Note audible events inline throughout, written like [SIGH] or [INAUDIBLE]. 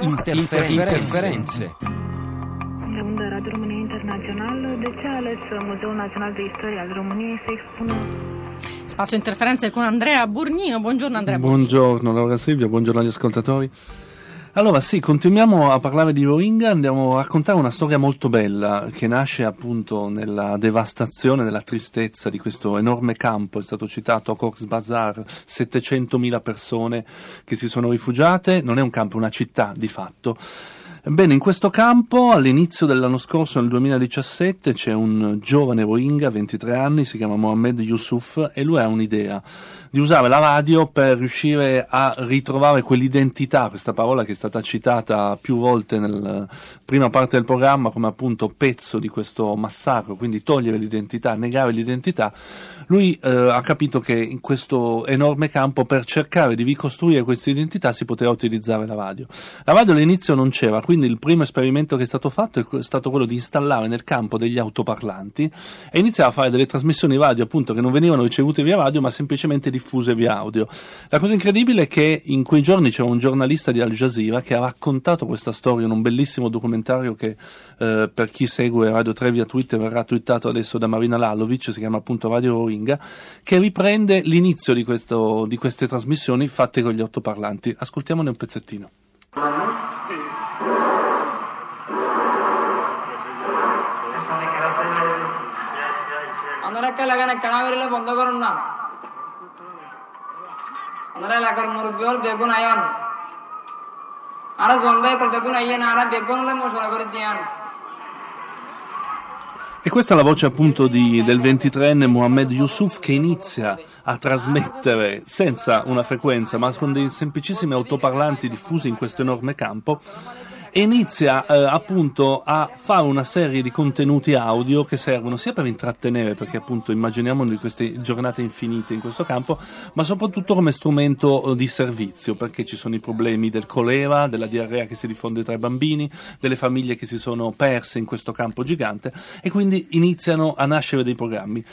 Interferenze. Interferenze. Unde Radio România Internațională, de ce a ales Muzeul Național de Istorie al României să expună Spazio Interferenze con Andrea Burnino. Buongiorno Andrea. Buongiorno Laura Silvia, buongiorno agli ascoltatori. Allora sì, continuiamo a parlare di Rohingya, andiamo a raccontare una storia molto bella che nasce appunto nella devastazione, nella tristezza di questo enorme campo, è stato citato a Cox's Bazar, 700.000 persone che si sono rifugiate, non è un campo, è una città di fatto. Bene, in questo campo all'inizio dell'anno scorso, nel 2017, c'è un giovane Rohingya, 23 anni, si chiama Mohammed Yusuf e lui ha un'idea di usare la radio per riuscire a ritrovare quell'identità, questa parola che è stata citata più volte nella prima parte del programma come appunto pezzo di questo massacro, quindi togliere l'identità, negare l'identità. Lui eh, ha capito che in questo enorme campo per cercare di ricostruire questa identità si poteva utilizzare la radio. La radio all'inizio non c'era, quindi il primo esperimento che è stato fatto è stato quello di installare nel campo degli autoparlanti e iniziare a fare delle trasmissioni radio appunto che non venivano ricevute via radio ma semplicemente diffuse via audio. La cosa incredibile è che in quei giorni c'era un giornalista di Al Jazeera che ha raccontato questa storia in un bellissimo documentario che eh, per chi segue Radio 3 via Twitter verrà twittato adesso da Marina Lalovic, si chiama appunto Radio Rohingya, che riprende l'inizio di, questo, di queste trasmissioni fatte con gli autoparlanti. Ascoltiamone un pezzettino. আপনারা একটা এলাকায় কানা করিলে বন্ধ করুন না আপনারা এলাকার মুরব্বী হল বেগুন আয়ন আরা জন ভাই কল বেগুন আইয়েন আরা বেগুন হলে মশলা করে দিয়ান E questa è la voce appunto di, del 23enne Mohammed Yusuf che inizia a trasmettere senza una frequenza ma con dei semplicissimi autoparlanti diffusi in questo enorme campo inizia eh, appunto a fare una serie di contenuti audio che servono sia per intrattenere, perché appunto immaginiamo di queste giornate infinite in questo campo, ma soprattutto come strumento eh, di servizio, perché ci sono i problemi del colera, della diarrea che si diffonde tra i bambini, delle famiglie che si sono perse in questo campo gigante e quindi iniziano a nascere dei programmi.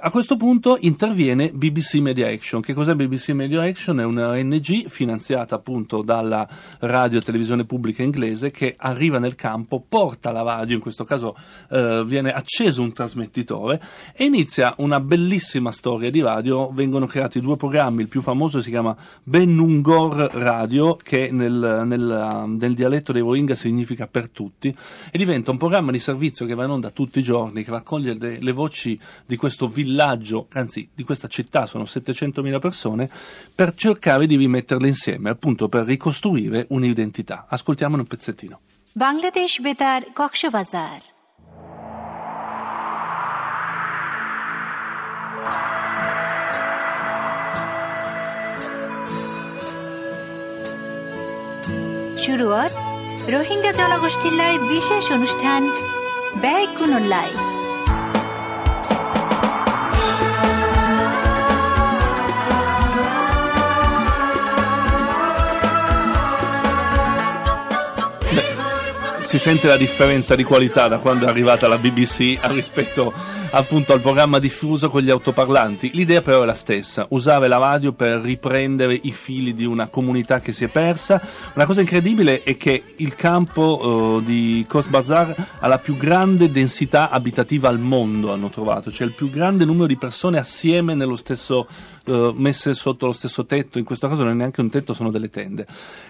A questo punto interviene BBC Media Action. Che cos'è BBC Media Action? È una ONG finanziata appunto dalla radio e televisione pubblica inglese che arriva nel campo, porta la radio, in questo caso eh, viene acceso un trasmettitore e inizia una bellissima storia di radio. Vengono creati due programmi, il più famoso si chiama Benungor Radio, che nel, nel, nel dialetto dei Rohingya significa per tutti, e diventa un programma di servizio che va in onda tutti i giorni, che raccoglie le, le voci di questo villaggio villaggio, anzi di questa città sono 700.000 persone, per cercare di rimetterle insieme, appunto per ricostruire un'identità. Ascoltiamone un pezzettino. Bangladesh Betar Bazar. শুরুয়াত রোহিঙ্গা জনগোষ্ঠীর লাই বিশেষ অনুষ্ঠান ব্যয় কুনল্লাই si sente la differenza di qualità da quando è arrivata la BBC [LAUGHS] rispetto appunto al programma diffuso con gli autoparlanti. L'idea però è la stessa, usare la radio per riprendere i fili di una comunità che si è persa. Una cosa incredibile è che il campo uh, di Coast Bazar ha la più grande densità abitativa al mondo, hanno trovato, cioè il più grande numero di persone assieme nello stesso uh, messe sotto lo stesso tetto, in questo caso non è neanche un tetto, sono delle tende.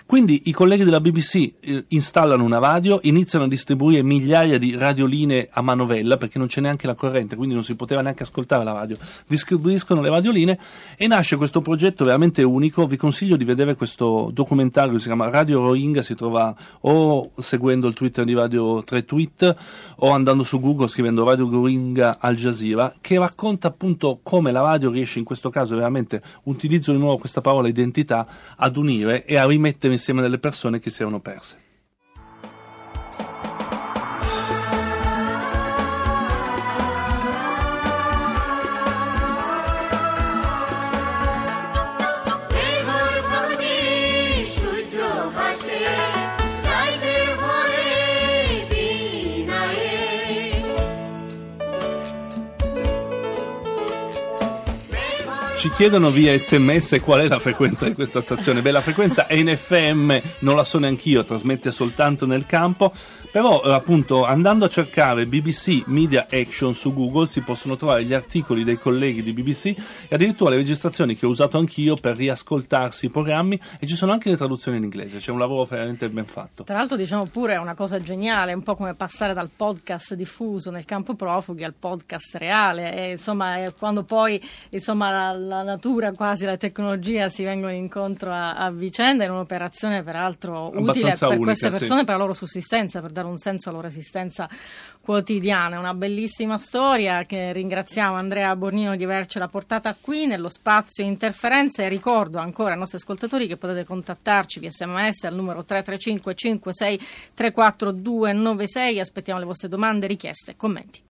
Quindi i colleghi della BBC eh, installano una radio, iniziano a distribuire migliaia di radioline a manovella perché non c'è neanche la corrente, quindi non si poteva neanche ascoltare la radio. Distribuiscono le radioline e nasce questo progetto veramente unico. Vi consiglio di vedere questo documentario si chiama Radio Rohingya, si trova o seguendo il Twitter di Radio 3 Tweet o andando su Google scrivendo Radio Rohingya Al Jazeera, che racconta appunto come la radio riesce in questo caso veramente, utilizzo di nuovo questa parola identità, ad unire e a rimettere insieme delle persone che si erano perse. Ci chiedono via sms qual è la frequenza di questa stazione. Beh, la frequenza è in FM, non la so neanch'io, trasmette soltanto nel campo. Però, eh, appunto, andando a cercare BBC Media Action su Google si possono trovare gli articoli dei colleghi di BBC e addirittura le registrazioni che ho usato anch'io per riascoltarsi i programmi e ci sono anche le traduzioni in inglese. C'è un lavoro veramente ben fatto. Tra l'altro, diciamo pure, è una cosa geniale, un po' come passare dal podcast diffuso nel campo profughi al podcast reale. E, insomma, è quando poi insomma, la, natura, quasi la tecnologia si vengono incontro a, a vicenda, è un'operazione peraltro utile per unica, queste sì. persone, per la loro sussistenza, per dare un senso alla loro esistenza quotidiana. È una bellissima storia che ringraziamo Andrea Bornino di avercela portata qui nello spazio interferenze e ricordo ancora ai nostri ascoltatori che potete contattarci via sms al numero 335 56 34296 aspettiamo le vostre domande, richieste, commenti.